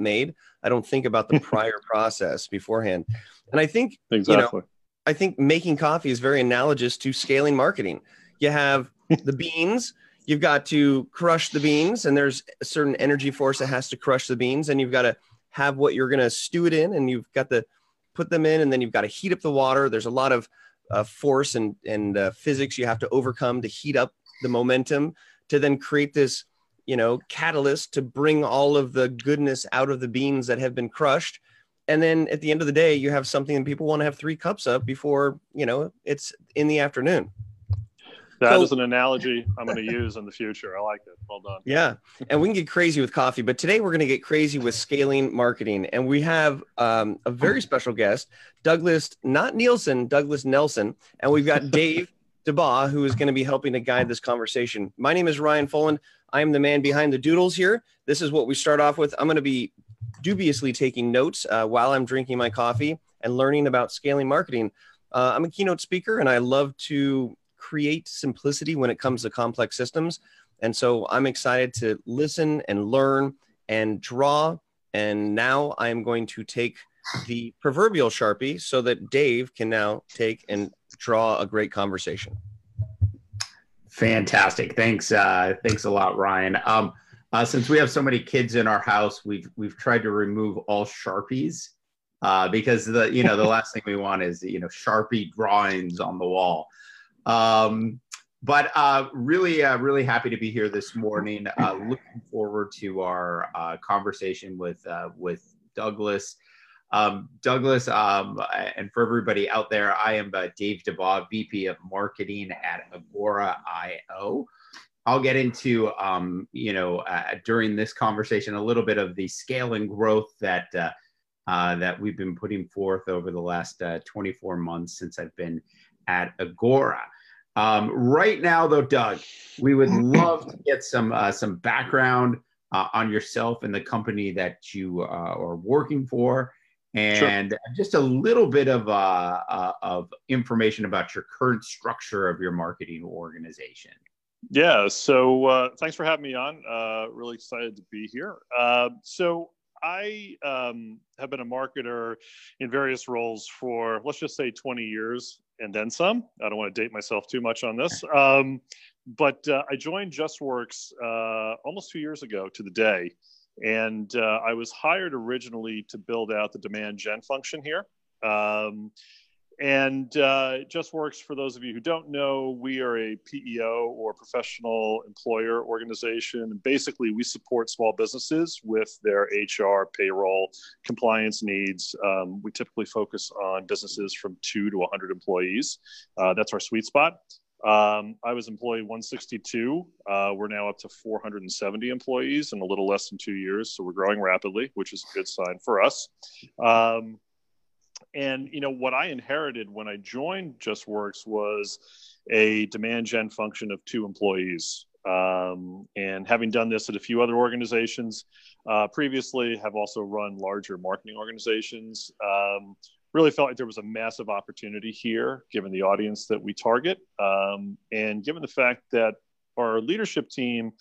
made. I don't think about the prior process beforehand. And I think exactly. You know, I think making coffee is very analogous to scaling marketing. You have the beans, you've got to crush the beans, and there's a certain energy force that has to crush the beans, and you've got to have what you're going to stew it in, and you've got to put them in, and then you've got to heat up the water. There's a lot of uh, force and and uh, physics you have to overcome to heat up the momentum to then create this you know catalyst to bring all of the goodness out of the beans that have been crushed and then at the end of the day you have something that people want to have three cups of before you know it's in the afternoon That so, is an analogy I'm going to use in the future. I like it. Well done. Yeah. And we can get crazy with coffee, but today we're going to get crazy with scaling marketing. And we have um, a very special guest, Douglas, not Nielsen, Douglas Nelson. And we've got Dave DeBaugh, who is going to be helping to guide this conversation. My name is Ryan Foland. I am the man behind the doodles here. This is what we start off with. I'm going to be dubiously taking notes uh, while I'm drinking my coffee and learning about scaling marketing. Uh, I'm a keynote speaker and I love to create simplicity when it comes to complex systems. And so I'm excited to listen and learn and draw. And now I'm going to take the proverbial Sharpie so that Dave can now take and draw a great conversation. Fantastic. Thanks. Uh, thanks a lot, Ryan. Um, uh, since we have so many kids in our house, we've we've tried to remove all sharpies uh, because the you know the last thing we want is you know sharpie drawings on the wall. Um, but uh, really, uh, really happy to be here this morning. Uh, looking forward to our uh, conversation with uh, with Douglas. Um, Douglas, um, and for everybody out there, I am uh, Dave DeBaugh, VP of Marketing at Agora IO. I'll get into, um, you know, during this conversation a little bit of the scale and growth that that we've been putting forth over the last 24 months since I've been at Agora. Um, right now, though, Doug, we would love to get some uh, some background uh, on yourself and the company that you uh, are working for, and sure. just a little bit of uh, uh, of information about your current structure of your marketing organization. Yeah. So uh, thanks for having me on. really excited to be here. so I um, have been a marketer in various roles for, let's just say, 20 years and then some. I don't want to date myself too much on this. Um, but uh, I joined JustWorks uh, almost two years ago to the day. And uh, I was hired originally to build out the demand gen function here. Um, and uh, JustWorks, for those of you who don't know, we are a PEO or professional employer organization. Basically, we support small businesses with their HR, payroll, compliance needs. Um, we typically focus on businesses from two to 100 employees. Uh, that's our sweet spot. Um, I was employee 162. Uh, we're now up to 470 employees in a little less than two years. So we're growing rapidly, which is a good sign for us. Um, and you know what I inherited when I joined JustWorks was a demand gen function of two employees. Um, and having done this at a few other organizations uh, previously, have also run larger marketing organizations. Really felt like there was a massive opportunity here, given the audience that we target, um, and given the fact that our leadership team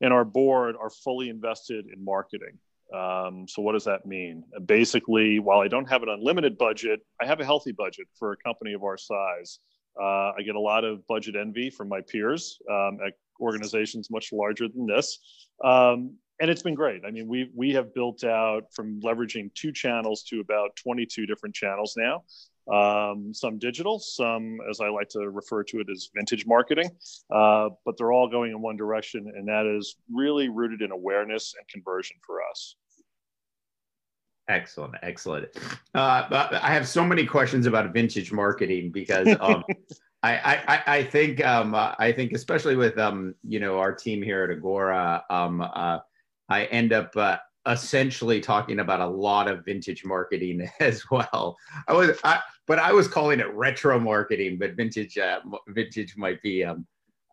and our board are fully invested in marketing. Um, so what does that mean? Basically, while I don't have an unlimited budget, I have a healthy budget for a company of our size. Uh, I get a lot of budget envy from my peers um, at organizations much larger than this. Um, and it's been great. I mean, we we have built out from leveraging two channels to about 22 different channels now. Um, some digital, some, as I like to refer to it, as vintage marketing. Uh, but they're all going in one direction, and that is really rooted in awareness and conversion for us. Excellent, excellent. Uh, I have so many questions about vintage marketing because um, I, I, I think um, I think especially with um, you know our team here at Agora, um, uh, I end up uh, essentially talking about a lot of vintage marketing as well. I was, I, but I was calling it retro marketing, but vintage uh, vintage might be um,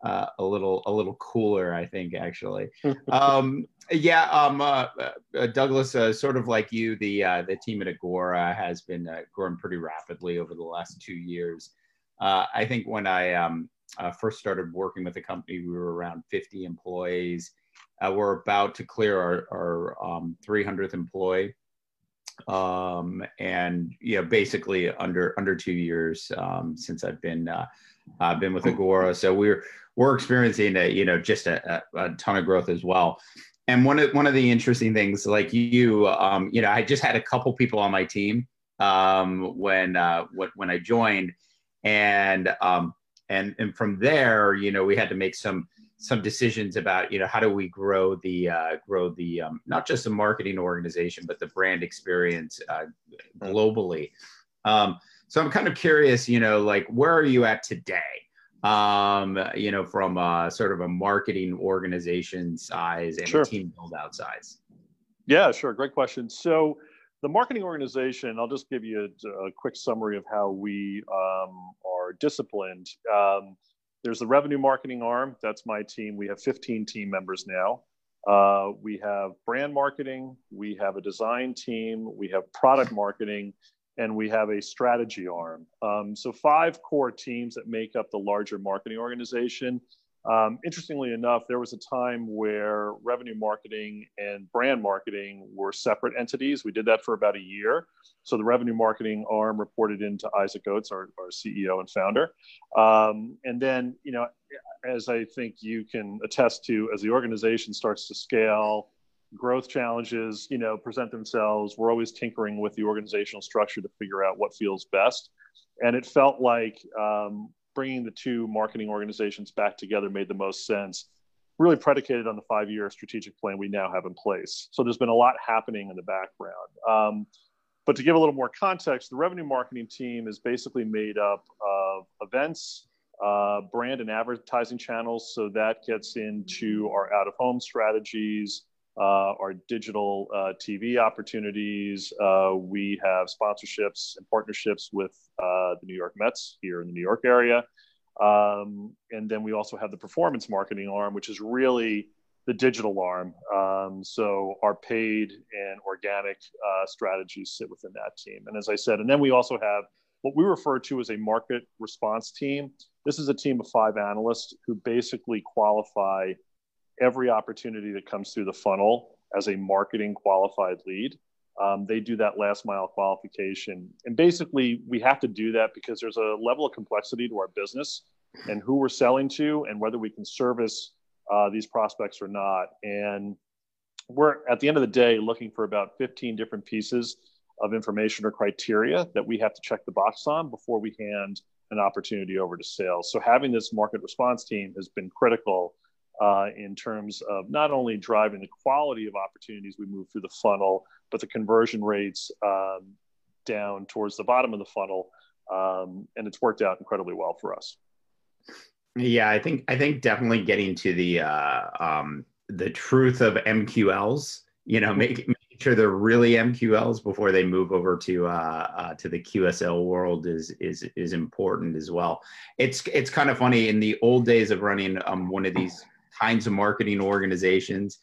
uh, a little a little cooler, I think actually. um, yeah, um, uh, uh, Douglas, uh, sort of like you, the uh, the team at Agora has been uh, growing pretty rapidly over the last two years. I think when I um, first started working with the company, we were around 50 employees, Uh, we're about to clear our, our um, 300th employee, um, and you know, basically under under two years um, since I've been uh, I've been with Agora. So we're we're experiencing a, you know just a, a, ton of growth as well. And one of one of the interesting things, like you, um, you know, I just had a couple people on my team um, when uh, when I joined, and um, and and from there, you know, we had to make some some decisions about you know how do we grow the uh, grow the um, not just the marketing organization but the brand experience uh, globally. Um, so I'm kind of curious, you know, like where are you at today? Um, you know, from a, sort of a marketing organization size and sure. a team build out size. Yeah, sure. Great question. So the marketing organization, I'll just give you a, a quick summary of how we um, are disciplined. Um, there's the revenue marketing arm. That's my team. We have 15 team members now. Uh, we have brand marketing. We have a design team. We have product marketing and we have a strategy arm. Um, so five core teams that make up the larger marketing organization. Um, interestingly enough, there was a time where revenue marketing and brand marketing were separate entities. We did that for about a year. So the revenue marketing arm reported into Isaac Oates, our, our CEO and founder. Um, and then, you know, as I think you can attest to, as the organization starts to scale, growth challenges, you know, present themselves. We're always tinkering with the organizational structure to figure out what feels best. And it felt like um, bringing the two marketing organizations back together made the most sense, really predicated on the five year strategic plan we now have in place. So there's been a lot happening in the background. Um, but to give a little more context, the revenue marketing team is basically made up of events, uh, brand and advertising channels. So that gets into our out of home strategies, our digital uh, TV opportunities. Uh, we have sponsorships and partnerships with uh, the New York Mets here in the New York area. Um, and then we also have the performance marketing arm, which is really the digital arm. Um, so our paid and organic uh, strategies sit within that team. And as I said, and then we also have what we refer to as a market response team. This is a team of five analysts who basically qualify every opportunity that comes through the funnel as a marketing qualified lead. Um, they do that last mile qualification. And basically, we have to do that because there's a level of complexity to our business and who we're selling to and whether we can service uh, these prospects or not. And we're at the end of the day looking for about 15 different pieces of information or criteria that we have to check the box on before we hand an opportunity over to sales. So having this market response team has been critical uh, in terms of not only driving the quality of opportunities we move through the funnel, but the conversion rates um, down towards the bottom of the funnel. Um, and it's worked out incredibly well for us. Yeah, I think I think definitely getting to the uh, um, the truth of MQLs. You know, making, making sure they're really MQLs before they move over to uh, uh, to the QSL world is is is important as well. It's it's kind of funny in the old days of running um, one of these kinds of marketing organizations,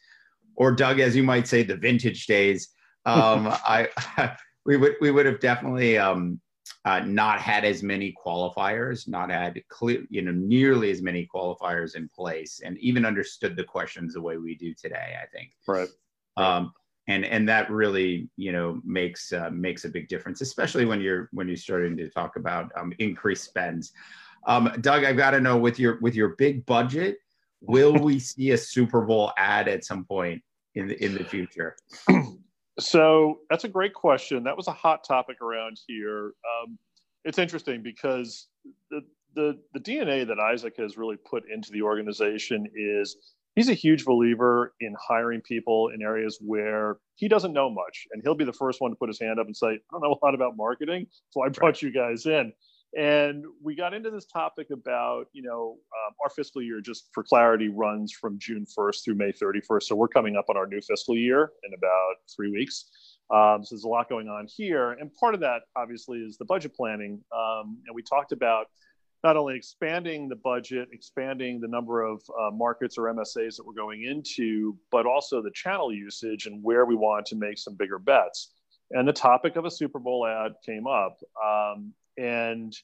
or Doug, as you might say, the vintage days. Um, I we would we would have definitely um, uh, not had as many qualifiers, not had clear, you know, nearly as many qualifiers in place, and even understood the questions the way we do today. I think. Right. Um, and and that really you know makes uh, makes a big difference, especially when you're when you're starting to talk about um, increased spends. Um, Doug, I've got to know with your with your big budget, will we see a Super Bowl ad at some point in the in the future? So that's a great question. That was a hot topic around here. Um, it's interesting because the, the the DNA that Isaac has really put into the organization is he's a huge believer in hiring people in areas where he doesn't know much, and he'll be the first one to put his hand up and say, "I don't know a lot about marketing, so I brought you guys in." And we got into this topic about, you know, um, our fiscal year, just for clarity, runs from June 1st through May 31st. So we're coming up on our new fiscal year in about three weeks. Um, so there's a lot going on here. And part of that, obviously, is the budget planning. Um, and we talked about not only expanding the budget, expanding the number of uh, markets or MSAs that we're going into, but also the channel usage and where we want to make some bigger bets. And the topic of a Super Bowl ad came up. Um, and,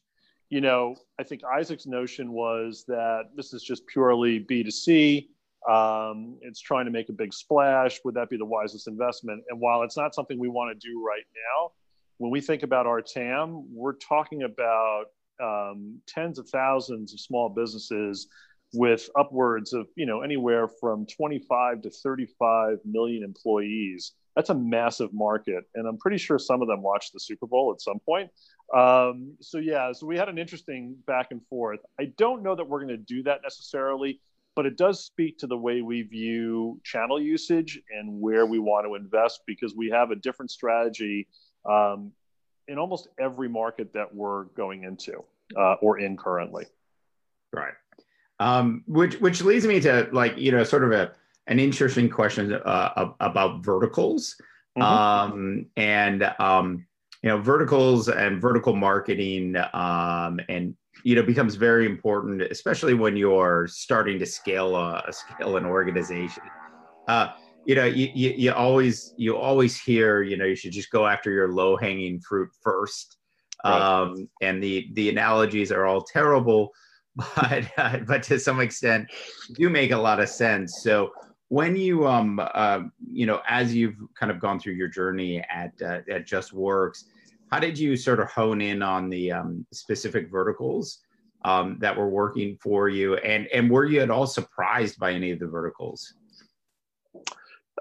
you know, I think Isaac's notion was that this is just purely B2C. Um, it's trying to make a big splash. Would that be the wisest investment? And while it's not something we want to do right now, when we think about our TAM, we're talking about um, tens of thousands of small businesses with upwards of you know anywhere from 25 to 35 million employees that's a massive market and i'm pretty sure some of them watched the super bowl at some point um, so yeah so we had an interesting back and forth. I don't know that we're going to do that necessarily but it does speak to the way we view channel usage and where we want to invest because we have a different strategy um, in almost every market that we're going into uh, or in currently. Right. Um, which which leads me to like you know sort of a an interesting question uh, about verticals. Mm-hmm. um, and um, you know verticals and vertical marketing um, and you know becomes very important especially when you're starting to scale a, a scale an organization uh, you know you, you, you always you always hear you know you should just go after your low hanging fruit first right. um, and the the analogies are all terrible but uh, but to some extent do make a lot of sense. So when you um uh, you know as you've kind of gone through your journey at uh, at Just Works, how did you sort of hone in on the um, specific verticals um, that were working for you, and and were you at all surprised by any of the verticals?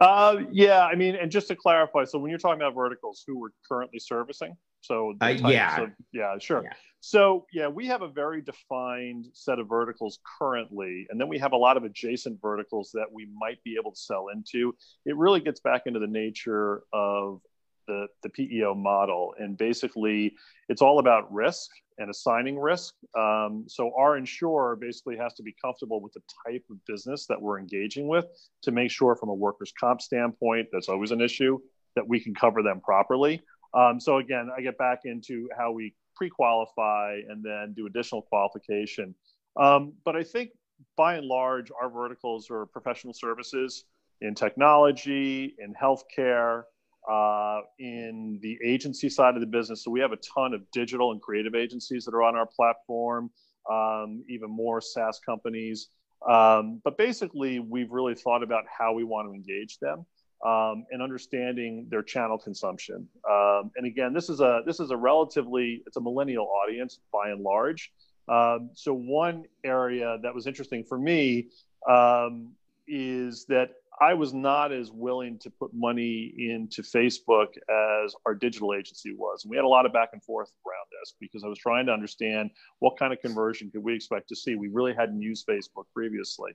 Uh, yeah, I mean, and just to clarify, so when you're talking about verticals, who we're currently servicing, so uh, yeah, of, yeah, sure. Yeah. So yeah, we have a very defined set of verticals currently, and then we have a lot of adjacent verticals that we might be able to sell into. It really gets back into the nature of the, the PEO model, and basically, it's all about risk and assigning risk. Um, so our insurer basically has to be comfortable with the type of business that we're engaging with to make sure, from a workers' comp standpoint, that's always an issue that we can cover them properly. Um, so again, I get back into how we pre-qualify and then do additional qualification. Um, but I think by and large, our verticals are professional services in technology, in healthcare, uh, in the agency side of the business. So we have a ton of digital and creative agencies that are on our platform, um, even more SaaS companies. Um, but basically, we've really thought about how we want to engage them um, and understanding their channel consumption. Um, and again, this is a this is a relatively it's a millennial audience by and large. Um, so one area that was interesting for me um, is that I was not as willing to put money into Facebook as our digital agency was. And we had a lot of back and forth around this because I was trying to understand what kind of conversion could we expect to see. We really hadn't used Facebook previously.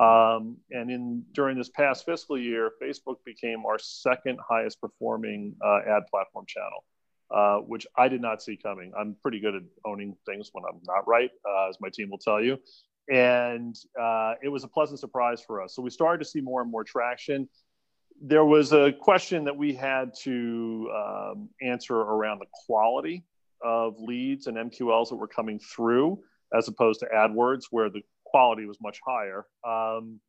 Um, and in during this past fiscal year, Facebook became our second highest performing uh, ad platform channel, uh, which I did not see coming. I'm pretty good at owning things when I'm not right, uh, as my team will tell you. And uh, it was a pleasant surprise for us. So we started to see more and more traction. There was a question that we had to um, answer around the quality of leads and MQLs that were coming through, as opposed to AdWords, where the quality was much higher. Um,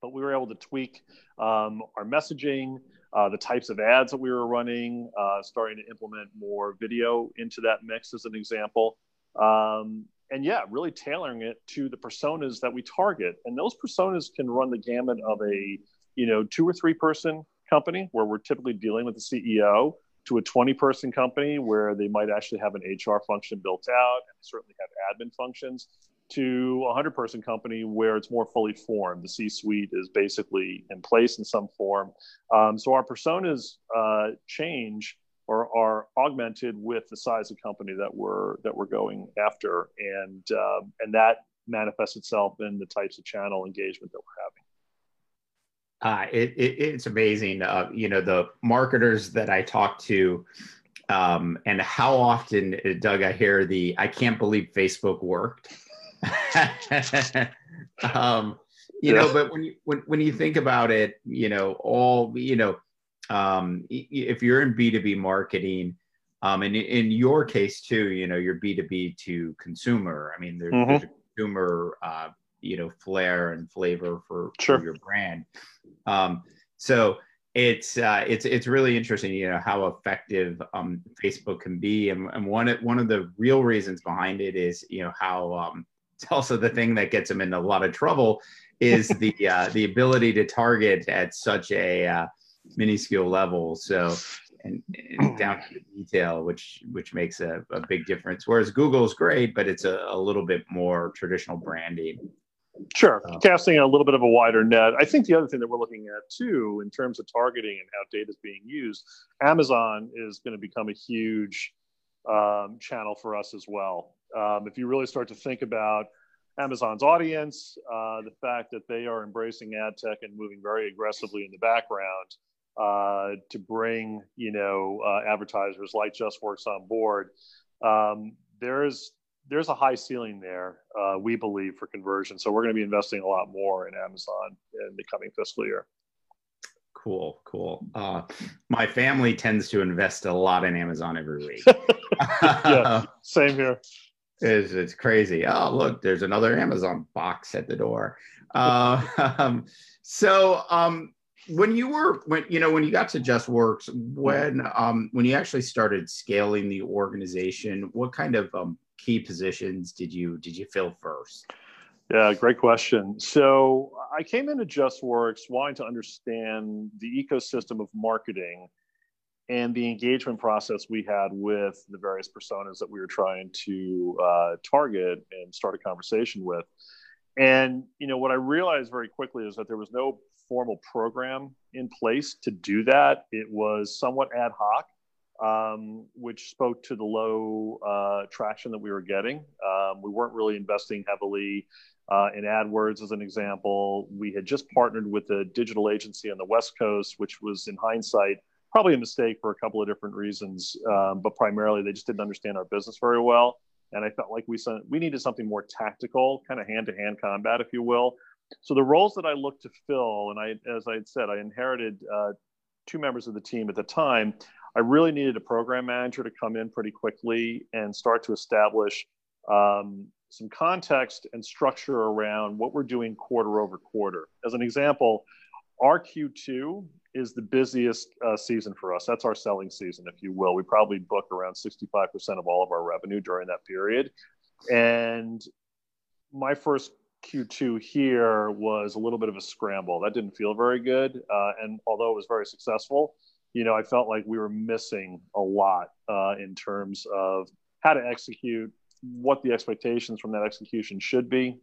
but we were able to tweak um, our messaging, uh, the types of ads that we were running, uh, starting to implement more video into that mix as an example. Um, and yeah, really tailoring it to the personas that we target. And those personas can run the gamut of a, you know, two or three person company where we're typically dealing with the CEO to a 20 person company where they might actually have an HR function built out and certainly have admin functions to a 100 person company where it's more fully formed. The C suite is basically in place in some form. Um, so our personas uh, change or are augmented with the size of company that we're that we're going after, and um, and that manifests itself in the types of channel engagement that we're having. Uh, it, it, it's amazing. Uh, you know, the marketers that I talk to, um, and how often, Doug, I hear the "I can't believe Facebook worked." um, you yeah. know, but when you when when you think about it, you know, all you know, um, if you're in B two B marketing, um, and in your case too, you know, you're B two B to consumer. I mean, there's, mm-hmm. there's a consumer, uh, you know, flair and flavor for, sure. for your brand. Um, so it's uh, it's it's really interesting, you know, how effective um, Facebook can be, and, and one one of the real reasons behind it is, you know, how um, it's also the thing that gets them in a lot of trouble is the uh, the ability to target at such a uh, minuscule level. So and, and down to detail, which which makes a, a big difference. Whereas Google is great, but it's a, a little bit more traditional branding. Sure, casting a little bit of a wider net. I think the other thing that we're looking at too, in terms of targeting and how data is being used, Amazon is going to become a huge um, channel for us as well. Um, if you really start to think about Amazon's audience, uh, the fact that they are embracing ad tech and moving very aggressively in the background uh, to bring you know uh, advertisers like JustWorks on board, um, there's there's a high ceiling there, uh, we believe, for conversion. So we're going to be investing a lot more in Amazon in the coming fiscal year. Cool, cool. Uh, my family tends to invest a lot in Amazon every week. yeah, same here. It's, it's crazy. Oh, look, there's another Amazon box at the door. Uh, um, so, um, when you were when you know when you got to JustWorks, when um, when you actually started scaling the organization, what kind of um, key positions did you did you fill first? Yeah, great question. So I came into JustWorks wanting to understand the ecosystem of marketing and the engagement process we had with the various personas that we were trying to uh, target and start a conversation with. And you know what I realized very quickly is that there was no formal program in place to do that. It was somewhat ad hoc um, which spoke to the low uh, traction that we were getting. Um, we weren't really investing heavily uh, in AdWords, as an example. We had just partnered with a digital agency on the West Coast, which was, in hindsight, probably a mistake for a couple of different reasons, um, but primarily they just didn't understand our business very well. And I felt like we we needed something more tactical, kind of hand-to-hand combat, if you will. So the roles that I looked to fill, and I, as I had said, I inherited uh, two members of the team at the time. I really needed a program manager to come in pretty quickly and start to establish um, some context and structure around what we're doing quarter over quarter. As an example, our Q2 is the busiest uh, season for us. That's our selling season, if you will. We probably book around 65% of all of our revenue during that period. And my first Q2 here was a little bit of a scramble. That didn't feel very good. Uh, and although it was very successful, you know, I felt like we were missing a lot uh, in terms of how to execute, what the expectations from that execution should be.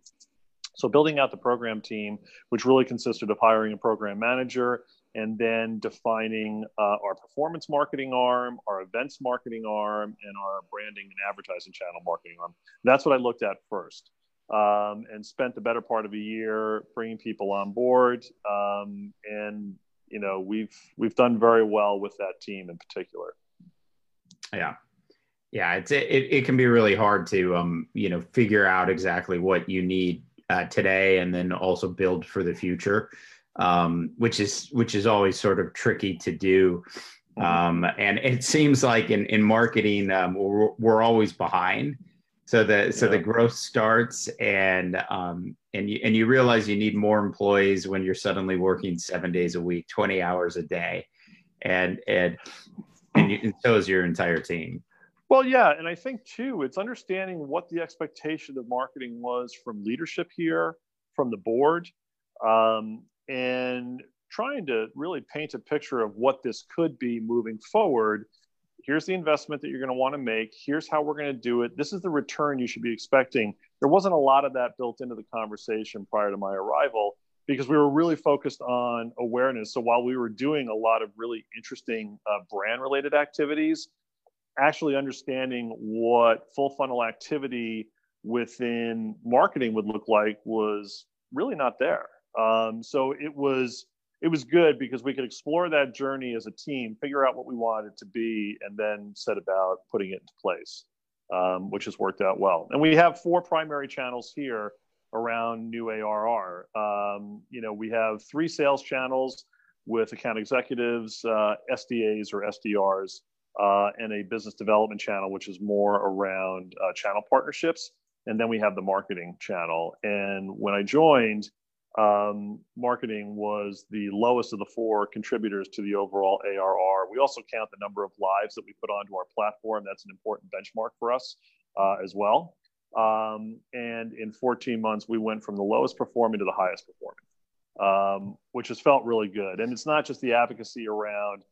So, building out the program team, which really consisted of hiring a program manager and then defining uh, our performance marketing arm, our events marketing arm, and our branding and advertising channel marketing arm. That's what I looked at first. Um, and spent the better part of a year bringing people on board um, and you know we've we've done very well with that team in particular. Yeah, yeah, it's it, it can be really hard to um you know figure out exactly what you need uh, today and then also build for the future, um, which is which is always sort of tricky to do. Mm-hmm. Um, and it seems like in in marketing um, we're, we're always behind so the so yeah. the growth starts and um, and you and you realize you need more employees when you're suddenly working seven days a week 20 hours a day. And and and, you, and so is your entire team. Well yeah and i think too it's understanding what the expectation of marketing was from leadership here from the board um, and trying to really paint a picture of what this could be moving forward here's the investment that you're going to want to make. Here's how we're going to do it. This is the return you should be expecting. There wasn't a lot of that built into the conversation prior to my arrival because we were really focused on awareness. So while we were doing a lot of really interesting uh, brand related activities actually understanding what full funnel activity within marketing would look like was really not there. Um, so it was it was good because we could explore that journey as a team, figure out what we wanted to be, and then set about putting it into place, um, which has worked out well. And we have four primary channels here around new ARR. Um, you know, we have three sales channels with account executives, uh, SDAs or SDRs, uh, and a business development channel, which is more around uh, channel partnerships. And then we have the marketing channel. And when I joined, um, marketing was the lowest of the four contributors to the overall ARR. We also count the number of lives that we put onto our platform. That's an important benchmark for us uh, as well. Um, and in 14 months, we went from the lowest performing to the highest performing, um, which has felt really good. And it's not just the advocacy around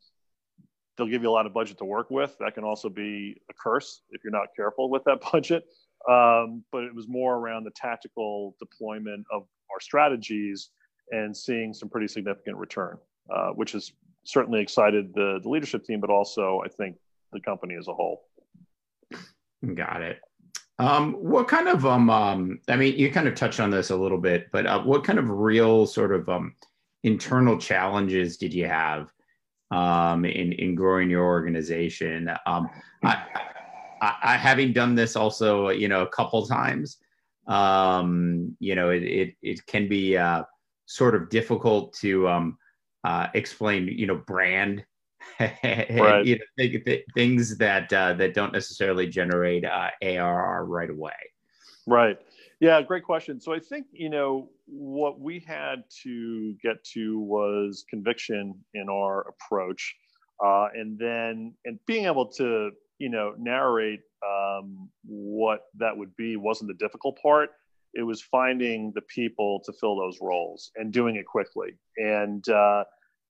they'll give you a lot of budget to work with. That can also be a curse if you're not careful with that budget. Um, but it was more around the tactical deployment of our strategies and seeing some pretty significant return, uh, which has certainly excited the, the leadership team, but also I think the company as a whole. Got it. Um, what kind of um, um, I mean, you kind of touched on this a little bit, but uh, what kind of real sort of um, internal challenges did you have um, in in growing your organization? Um, I, I, having done this also, you know, a couple times, um, you know, it it, it can be uh, sort of difficult to um, uh, explain, you know, brand right. you know, th- th- things that uh, that don't necessarily generate uh, ARR right away. Right. Yeah, great question. So I think you know what we had to get to was conviction in our approach, uh, and then and being able to you know narrate um, what that would be wasn't the difficult part. It was finding the people to fill those roles and doing it quickly. And uh,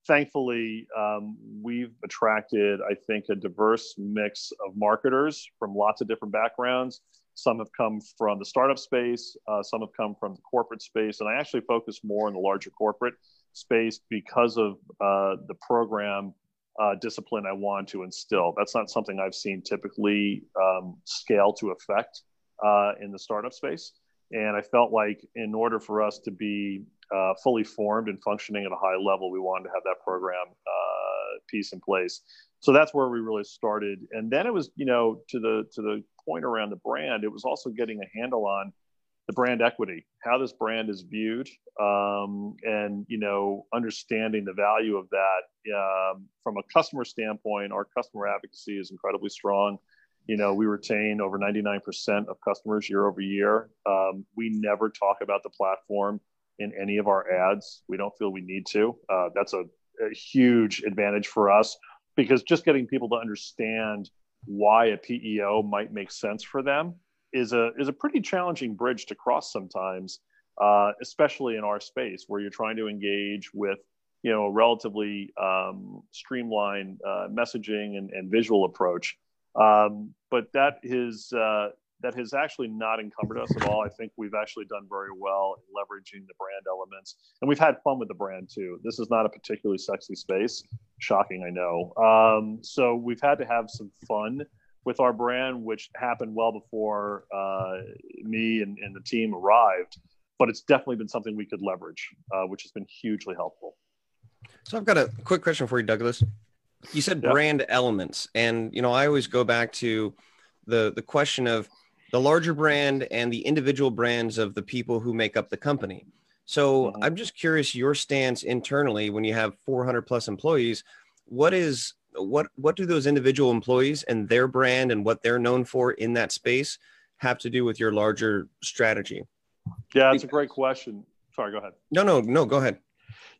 thankfully, um, we've attracted, I think, a diverse mix of marketers from lots of different backgrounds. Some have come from the startup space, uh, some have come from the corporate space, and I actually focus more in the larger corporate space because of uh, the program uh, discipline I want to instill. That's not something I've seen typically um, scale to effect uh, in the startup space. And I felt like in order for us to be uh, fully formed and functioning at a high level, we wanted to have that program uh, piece in place. So that's where we really started. And then it was, you know, to the to the point around the brand, it was also getting a handle on the brand equity, how this brand is viewed, um, and you know, understanding the value of that um, from a customer standpoint. Our customer advocacy is incredibly strong. You know, we retain over 99% of customers year over year. Um, we never talk about the platform in any of our ads. We don't feel we need to. Uh, that's a, a, huge advantage for us because just getting people to understand why a PEO might make sense for them is a is a pretty challenging bridge to cross sometimes, uh, especially in our space where you're trying to engage with you know a relatively um, streamlined uh, messaging and, and, visual approach. Um, but that is uh, that has actually not encumbered us at all. I think we've actually done very well in leveraging the brand elements, and we've had fun with the brand too. This is not a particularly sexy space. Shocking, I know. Um, so we've had to have some fun with our brand, which happened well before uh, me and, and, the team arrived. But it's definitely been something we could leverage, uh, which has been hugely helpful. So I've got a quick question for you, Douglas. You said brand elements, and you know I always go back to the the question of the larger brand and the individual brands of the people who make up the company. So mm-hmm. I'm just curious your stance internally when you have 400 plus employees. What is what what do those individual employees and their brand and what they're known for in that space have to do with your larger strategy? Yeah, that's a great question. Sorry, go ahead. No, no, no, go ahead.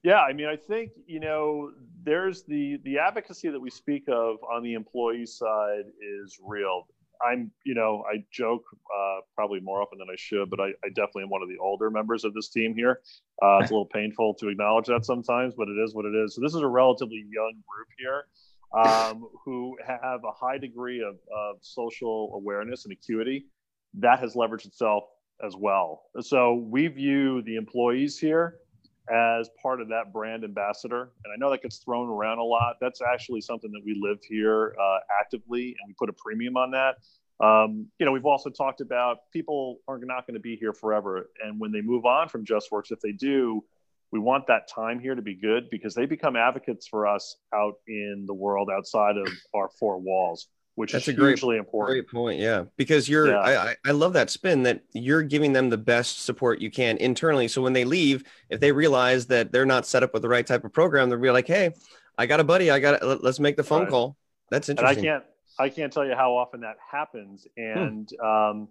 Yeah, I mean, I think you know, there's the the advocacy that we speak of on the employee side is real. I'm, you know, I joke uh, probably more often than I should, but I, I, definitely am one of the older members of this team here. Uh, it's a little painful to acknowledge that sometimes, but it is what it is. So this is a relatively young group here um, who have a high degree of, of social awareness and acuity. That has leveraged itself as well. So we view the employees here as part of that brand ambassador. And I know that gets thrown around a lot. That's actually something that we live here uh, actively, and we put a premium on that. Um, you know, we've also talked about people are not going to be here forever, and when they move on from JustWorks, if they do, we want that time here to be good because they become advocates for us out in the world outside of our four walls which That's is a hugely great, important. Great point. Yeah. Because you're, yeah. I, I love that spin that you're giving them the best support you can internally. So when they leave, if they realize that they're not set up with the right type of program, they'll be like, Hey, I got a buddy. I got it. Let's make the phone right. call. That's interesting. And I can't, I can't tell you how often that happens. Hmm. And, hmm. um,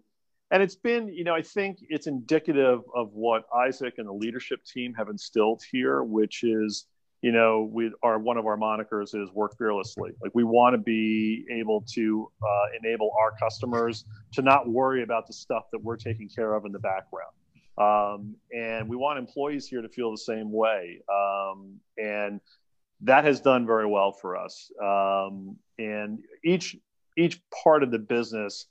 and it's been, you know, I think it's indicative of what Isaac and the leadership team have instilled here, which is you know, we are one of our monikers is work fearlessly. Like we want to be able to uh, enable our customers to not worry about the stuff that we're taking care of in the background. Um, and we want employees here to feel the same way. Um, and that has done very well for us. Um, and each each part of the business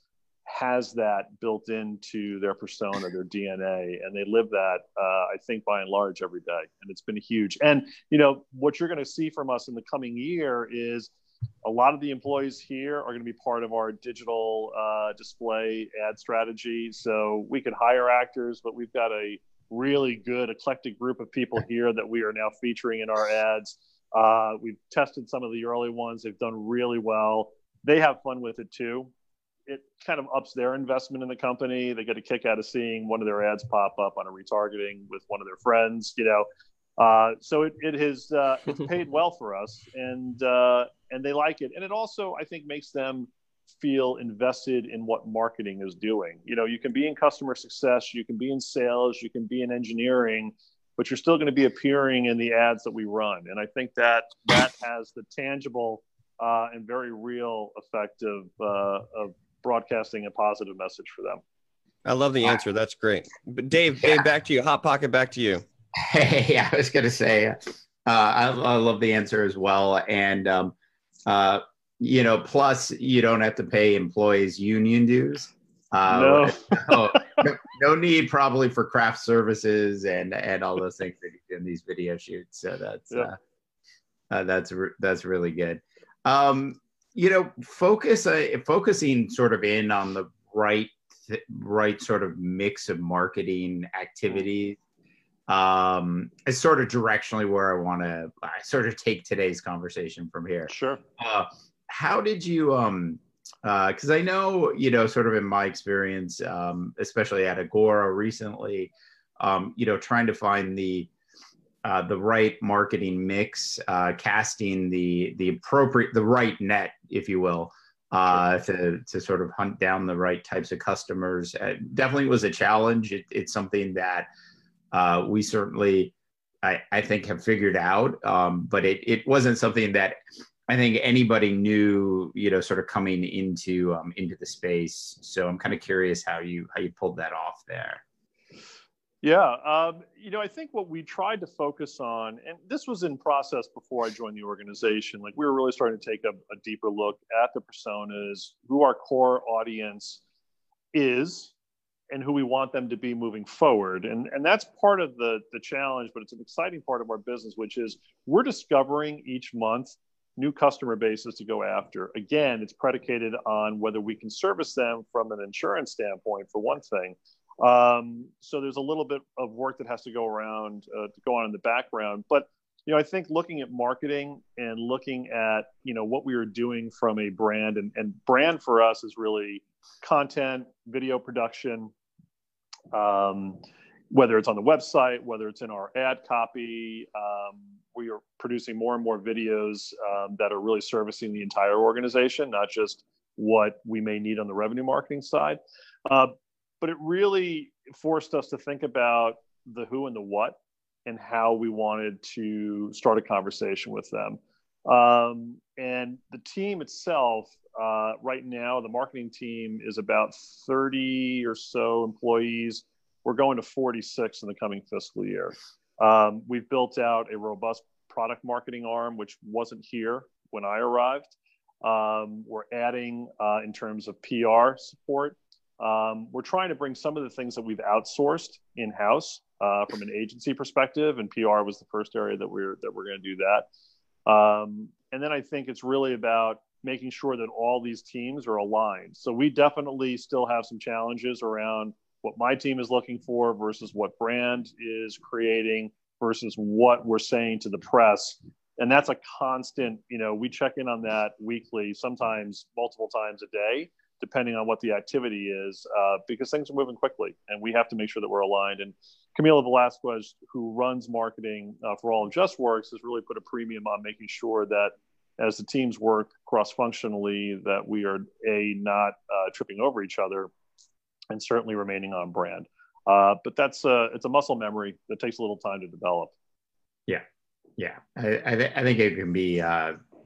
has that built into their persona, their DNA, and they live that, uh, I think, by and large, every day. And it's been huge. And, you know, what you're going to see from us in the coming year is a lot of the employees here are going to be part of our digital uh, display ad strategy. So we could hire actors, but we've got a really good eclectic group of people here that we are now featuring in our ads. Uh, we've tested some of the early ones, they've done really well. They have fun with it too it kind of ups their investment in the company. They get a kick out of seeing one of their ads pop up on a retargeting with one of their friends, you know. Uh, so it, it has uh, it's paid well for us, and uh, and they like it, and it also I think makes them feel invested in what marketing is doing. You know, you can be in customer success, you can be in sales, you can be in engineering, but you're still going to be appearing in the ads that we run, and I think that that has the tangible uh, and very real effect of uh, of broadcasting a positive message for them. I love the answer. That's great. But Dave, yeah. Dave, back to you. Hot pocket, back to you. Hey, I was going to say, uh, I, I, love the answer as well. And, um, uh, you know, plus you don't have to pay employees union dues. Uh, no. no, no, need probably for craft services and and all those things in these video shoots. So that's uh, uh, that's re- that's really good. Um, you know, focus uh, focusing sort of in on the right right sort of mix of marketing activities um, is sort of directionally where I want to I sort of take today's conversation from here. Sure. Uh, how did you um because uh, I know you know sort of in my experience, um, especially at Agora recently, um, you know, trying to find the uh, the right marketing mix, uh, casting the the appropriate the right net, if you will, uh, to to sort of hunt down the right types of customers. Uh, definitely was a challenge. It, it's something that uh, we certainly, I, I think, have figured out. Um, but it it wasn't something that I think anybody knew, you know, sort of coming into um, into the space. So I'm kind of curious how you how you pulled that off there. Yeah, um, you know, I think what we tried to focus on, and this was in process before I joined the organization. Like we were really starting to take a, a deeper look at the personas, who our core audience is, and who we want them to be moving forward. And and that's part of the the challenge, but it's an exciting part of our business, which is we're discovering each month new customer bases to go after. Again, it's predicated on whether we can service them from an insurance standpoint, for one thing um, so there's a little bit of work that has to go around uh, to go on in the background. But you know, I think looking at marketing and looking at you know what we are doing from a brand and, and brand for us is really content, video production, um, whether it's on the website, whether it's in our ad copy. Um, we are producing more and more videos um, that are really servicing the entire organization, not just what we may need on the revenue marketing side. Uh, but it really forced us to think about the who and the what and how we wanted to start a conversation with them. Um, and the team itself, uh, right now, the marketing team is about 30 or so employees. We're going to 46 in the coming fiscal year. Um, we've built out a robust product marketing arm, which wasn't here when I arrived. Um, we're adding uh, in terms of PR support um, we're trying to bring some of the things that we've outsourced in house uh, from an agency perspective, and PR was the first area that we're that we're going to do that. Um, and then I think it's really about making sure that all these teams are aligned. So we definitely still have some challenges around what my team is looking for versus what brand is creating versus what we're saying to the press and that's a constant you know we check in on that weekly sometimes multiple times a day depending on what the activity is, uh, because things are moving quickly, and we have to make sure that we're aligned. And Camila Velasquez, who runs marketing uh, for all of JustWorks, has really put a premium on making sure that as the teams work cross-functionally, that we are a not uh, tripping over each other, and certainly remaining on brand. Uh, but that's a, it's a muscle memory that takes a little time to develop. Yeah, Yeah, I, I, th- I think it can be.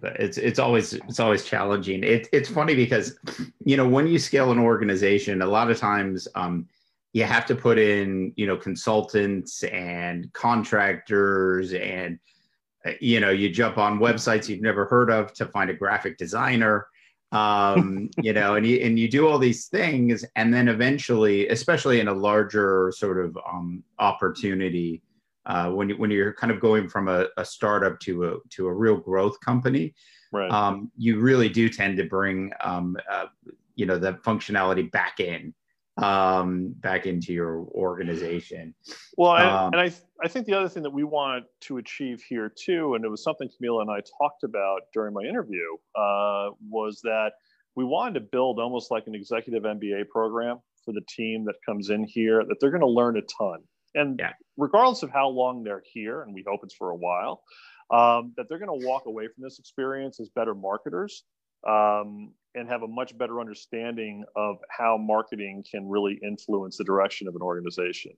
It's it's always it's always challenging. It, it's funny because, you know, when you scale an organization, a lot of times um, you have to put in you know consultants and contractors and you know you jump on websites you've never heard of to find a graphic designer um, you know, and you and you do all these things, and then eventually, especially in a larger sort of um, opportunity, uh, when you when you're kind of going from a, a startup to a to a real growth company, right. um, you really do tend to bring um, uh, you know the functionality back in um, back into your organization. Well, and, um, and I, I think the other thing that we want to achieve here too, and it was something Camila and I talked about during my interview, uh, was that we wanted to build almost like an executive MBA program for the team that comes in here, that they're going to learn a ton. And yeah. regardless of how long they're here, and we hope it's for a while, um, that they're going to walk away from this experience as better marketers um, and have a much better understanding of how marketing can really influence the direction of an organization.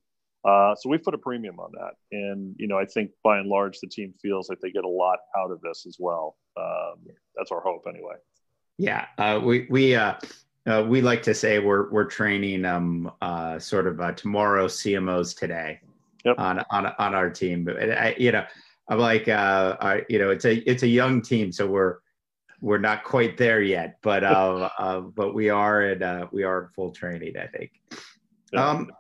Uh, so we put a premium on that, and you know I think by and large the team feels like they get a lot out of this as well. Um, that's our hope, anyway. Yeah, uh, we we uh, uh, we like to say we're we're training um uh, sort of uh, tomorrow CMOs today yep. on on on our team. But I, you know, I'm like uh, I, you know it's a it's a young team, so we're we're not quite there yet, but uh, uh, but we are in uh, we are in full training, I think. Um,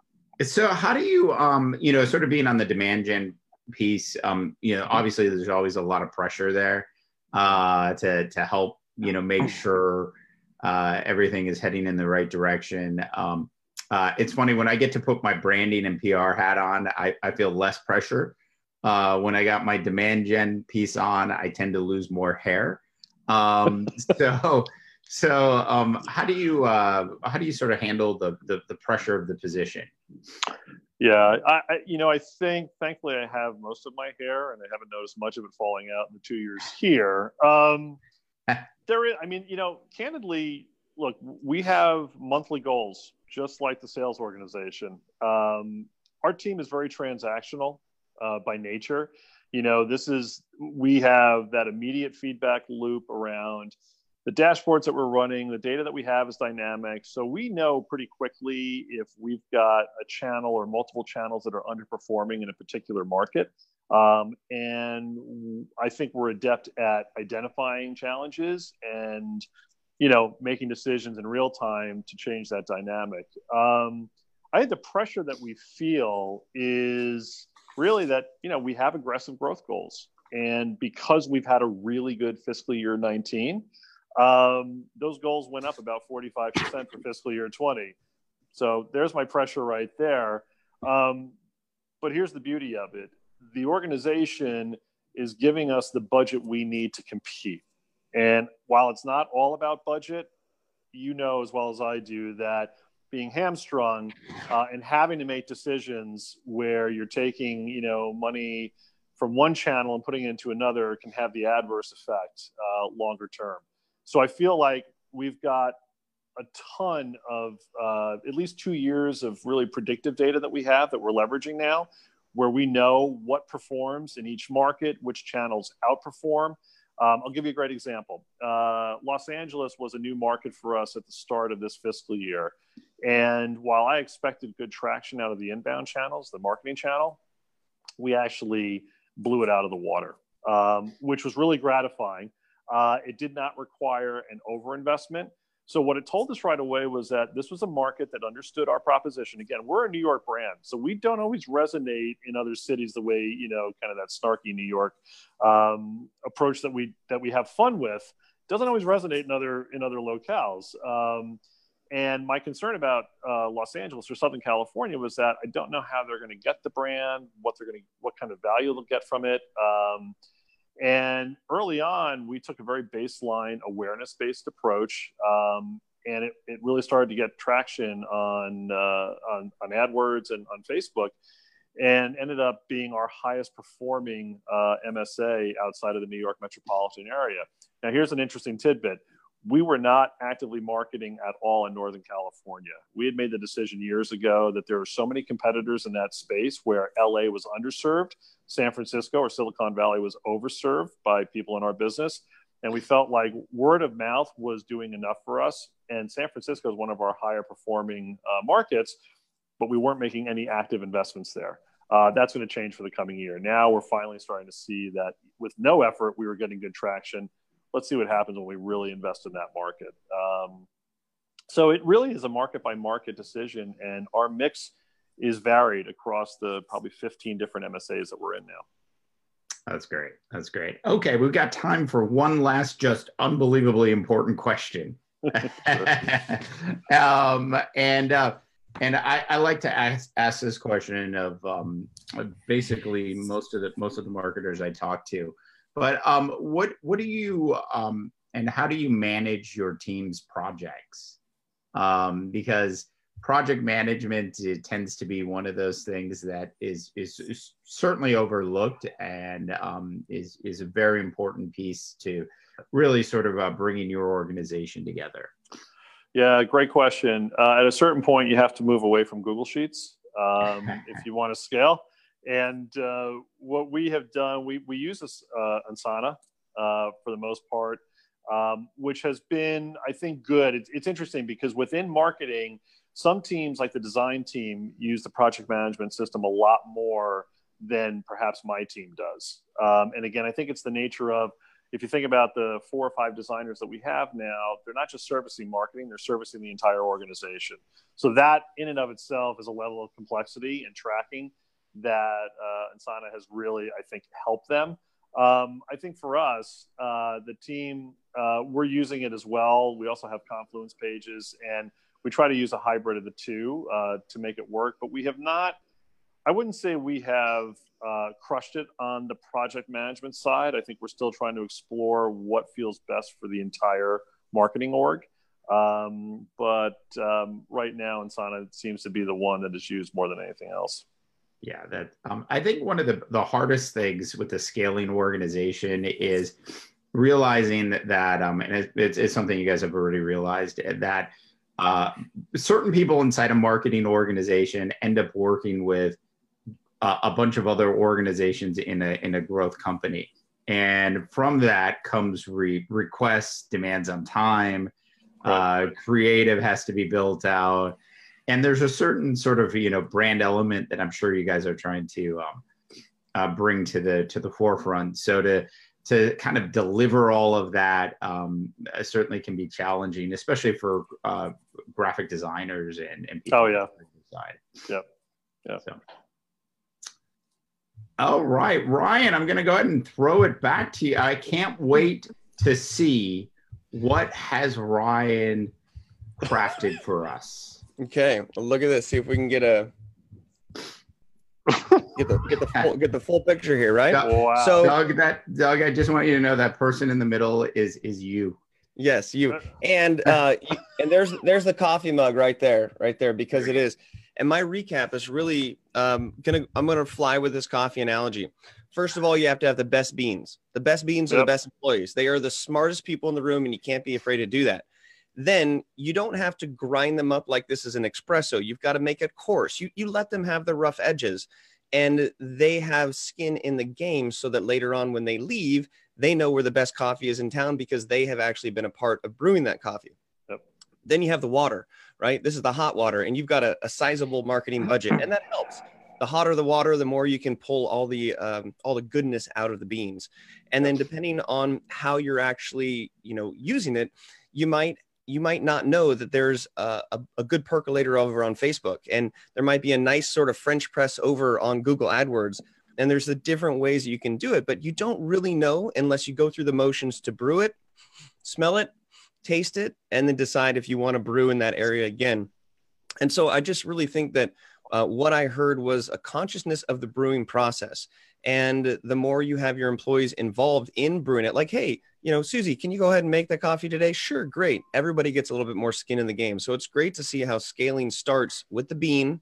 so how do you um, you know sort of being on the demand gen piece? Um, you know, obviously there's always a lot of pressure there uh, to to help you know make sure uh, everything is heading in the right direction. Um, uh, it's funny when I get to put my branding and PR hat on, I, I feel less pressure. Uh, when I got my demand gen piece on, I tend to lose more hair. Um, so, so um, how do you uh, how do you sort of handle the, the, the pressure of the position? Yeah, I, I, you know I think thankfully I have most of my hair and I haven't noticed much of it falling out in the two years here. Um, there is, I mean, you know, candidly, look, we have monthly goals just like the sales organization. Um, our team is very transactional uh, by nature. You know this is we have that immediate feedback loop around the dashboards that we're running the data that we have is dynamic. So we know pretty quickly if we've got a channel or multiple channels that are underperforming in a particular market um, and i think we're adept at identifying challenges and you know making decisions in real time to change that dynamic um, i think the pressure that we feel is really that you know we have aggressive growth goals, and because we've had a really good fiscal year 19, um, those goals went up about 45% for fiscal year 20. So there's my pressure right there. Um, but here's the beauty of it: the organization is giving us the budget we need to compete. And while it's not all about budget, you know as well as I do that being hamstrung uh, and having to make decisions where you're taking you know money from one channel and putting it into another can have the adverse effect uh, longer term so i feel like we've got a ton of uh, at least two years of really predictive data that we have that we're leveraging now where we know what performs in each market which channels outperform um, I'll give you a great example. Uh, Los Angeles was a new market for us at the start of this fiscal year. And while I expected good traction out of the inbound channels, the marketing channel, we actually blew it out of the water, um, which was really gratifying. Uh, it did not require an overinvestment. So what it told us right away was that this was a market that understood our proposition. Again, we're a New York brand, so we don't always resonate in other cities the way you know, kind of that snarky New York um, approach that we that we have fun with doesn't always resonate in other in other locales. Um, and my concern about uh, Los Angeles or Southern California was that I don't know how they're going to get the brand, what they're going to, what kind of value they'll get from it. Um, and early on, we took a very baseline awareness based approach. Um, and it, it really started to get traction on, uh, on, on AdWords and on Facebook and ended up being our highest performing uh, MSA outside of the New York metropolitan area. Now, here's an interesting tidbit we were not actively marketing at all in Northern California. We had made the decision years ago that there were so many competitors in that space where LA was underserved, San Francisco or Silicon Valley was overserved by people in our business. And we felt like word of mouth was doing enough for us. And San Francisco is one of our higher performing uh, markets, but we weren't making any active investments there. Uh, that's going to change for the coming year. Now we're finally starting to see that with no effort, we were getting good traction let's see what happens when we really invest in that market. Um, so it really is a market by market decision, and our mix is varied across the probably 15 different MSAs that we're in now. That's great. That's great. Okay, we've got time for one last, just unbelievably important question. um, and uh, and I, I, like to ask, ask this question of um, basically most of the most of the marketers I talk to. But um, what what do you um, and how do you manage your team's projects? Um, because project management tends to be one of those things that is is, is certainly overlooked and um, is is a very important piece to really sort of uh, bringing your organization together. Yeah, great question. Uh, at a certain point, you have to move away from Google Sheets um, if you want to scale. And uh, what we have done, we, we use this uh, Asana uh, for the most part, um, which has been, I think, good. It's, it's interesting because within marketing, some teams, like the design team, use the project management system a lot more than perhaps my team does. Um, and again, I think it's the nature of if you think about the four or five designers that we have now, they're not just servicing marketing, they're servicing the entire organization. So that in and of itself is a level of complexity and tracking that uh, Asana has really, I think, helped them. Um, I think for us, uh, the team, uh, we're using it as well. We also have Confluence pages, and we try to use a hybrid of the two uh, to make it work. But we have not, I wouldn't say we have uh, crushed it on the project management side. I think we're still trying to explore what feels best for the entire marketing org. Um, but um, right now, Asana seems to be the one that is used more than anything else. Yeah, that um, I think one of the the hardest things with the scaling organization is realizing that, that um, and it, it's, it's something you guys have already realized that uh, certain people inside a marketing organization end up working with uh, a bunch of other organizations in a in a growth company, and from that comes re- requests, demands on time, right. uh, creative has to be built out and there's a certain sort of you know brand element that I'm sure you guys are trying to um, uh, bring to the to the forefront. So to to kind of deliver all of that um, uh, certainly can be challenging, especially for uh, graphic designers and, and people. Oh yeah. Side. Yep. Yeah. So. All right, Ryan, I'm going to go ahead and throw it back to you. I can't wait to see what has Ryan crafted for us. Okay, well, look at this. See if we can get a get the get the full, get the full picture here, right? Doug, wow. So, Doug, that Doug, I just want you to know that person in the middle is is you. Yes, you. And uh, and there's there's the coffee mug right there, right there, because it is. And my recap is really um, gonna I'm gonna fly with this coffee analogy. First of all, you have to have the best beans. The best beans yep. are the best employees. They are the smartest people in the room, and you can't be afraid to do that then you don't have to grind them up like this is an espresso. You've got to make it coarse. You, you let them have the rough edges and they have skin in the game so that later on when they leave, they know where the best coffee is in town because they have actually been a part of brewing that coffee. Yep. Then you have the water, right? This is the hot water, and you've got a, a sizable marketing budget, and that helps. The hotter the water, the more you can pull all the um, all the goodness out of the beans. And then depending on how you're actually, you know, using it, you might you might not know that there's a, a, a, good percolator over on Facebook, and there might be a nice sort of French press over on Google AdWords. And there's the different ways you can do it, but you don't really know unless you go through the motions to brew it, smell it, taste it, and then decide if you want to brew in that area again. And so I just really think that uh, what I heard was a consciousness of the brewing process. And the more you have your employees involved in brewing it, like, hey, you know, Susie, can you go ahead and make that coffee today? Sure, great. Everybody gets a little bit more skin in the game. So it's great to see how scaling starts with the bean,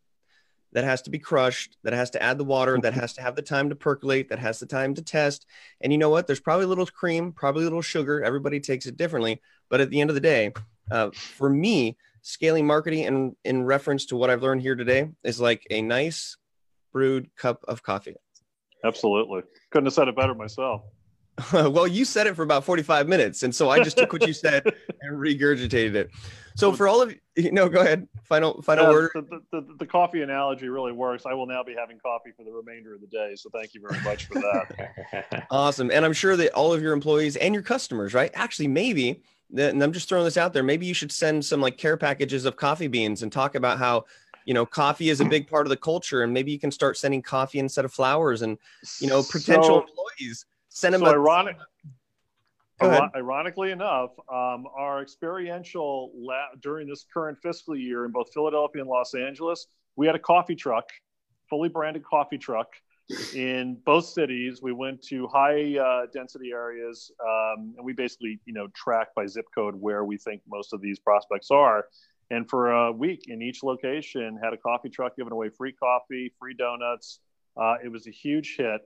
that has to be crushed, that has to add the water, that has to have the time to percolate, that has the time to test. And you know what? There's probably a little cream, probably a little sugar. Everybody takes it differently. But at the end of the day, uh, for me, scaling marketing and in reference to what I've learned here today is like a nice brewed cup of coffee. Absolutely. Couldn't have said it better myself. well, you said it for about 45 minutes. And so I just took what you said and regurgitated it. So for all of you, no, go ahead. Final, final word. The, the, the, coffee analogy really works. I will now be having coffee for the remainder of the day. So thank you very much for that. awesome. And I'm sure that all of your employees and your customers, right? Actually, maybe, and I'm just throwing this out there, maybe you should send some like care packages of coffee beans and talk about how you know coffee is a big part of the culture and maybe you can start sending coffee instead of flowers and you know potential so, employees. Send them so a, ironic ironically enough um, our experiential la- during this current fiscal year in both philadelphia and los angeles we had a coffee truck fully branded coffee truck in both cities we went to high uh, density areas um, and we basically you know track by zip code where we think most of these prospects are. And for a week in each location had a coffee truck giving away free coffee free donuts. Uh, it was a huge hit.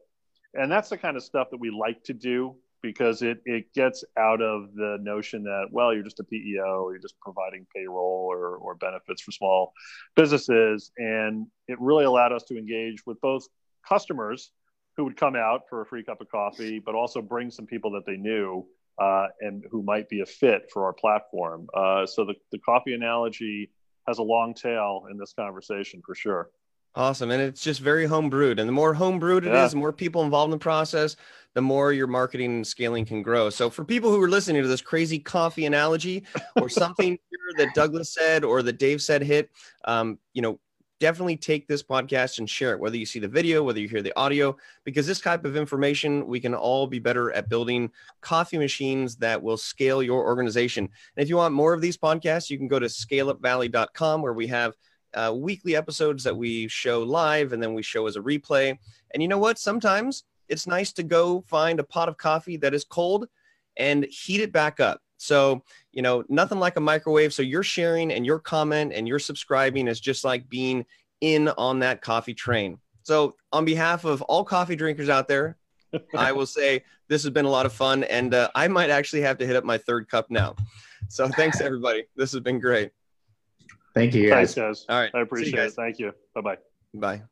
And that's the kind of stuff that we like to do because it, it gets out of the notion that well you're just a peo you're just providing payroll or, or benefits for small businesses. And it really allowed us to engage with both customers who would come out for a free cup of coffee but also bring some people that they knew uh, and who might be a fit for our platform. Uh, so the, the coffee analogy has a long tail in this conversation for sure. Awesome. And it's just very home brewed. And the more home brewed it yeah. is, the more people involved in the process, the more your marketing and scaling can grow. So for people who are listening to this crazy coffee analogy or something that Douglas said or that Dave said hit, um, you know, definitely take this podcast and share it, whether you see the video, whether you hear the audio, because this type of information, we can all be better at building coffee machines that will scale your organization. And if you want more of these podcasts, you can go to scaleupvalley.com where we have uh, weekly episodes that we show live and then we show as a replay. And you know what? Sometimes it's nice to go find a pot of coffee that is cold and heat it back up. So, you know, nothing like a microwave. So you're sharing and your comment and you're subscribing is just like being in on that coffee train. So, on behalf of all coffee drinkers out there, I will say this has been a lot of fun, and uh, I might actually have to hit up my third cup now. So, thanks everybody. This has been great. Thank you, guys. Thanks, guys. All right. I appreciate it. Thank you. Bye-bye. Bye.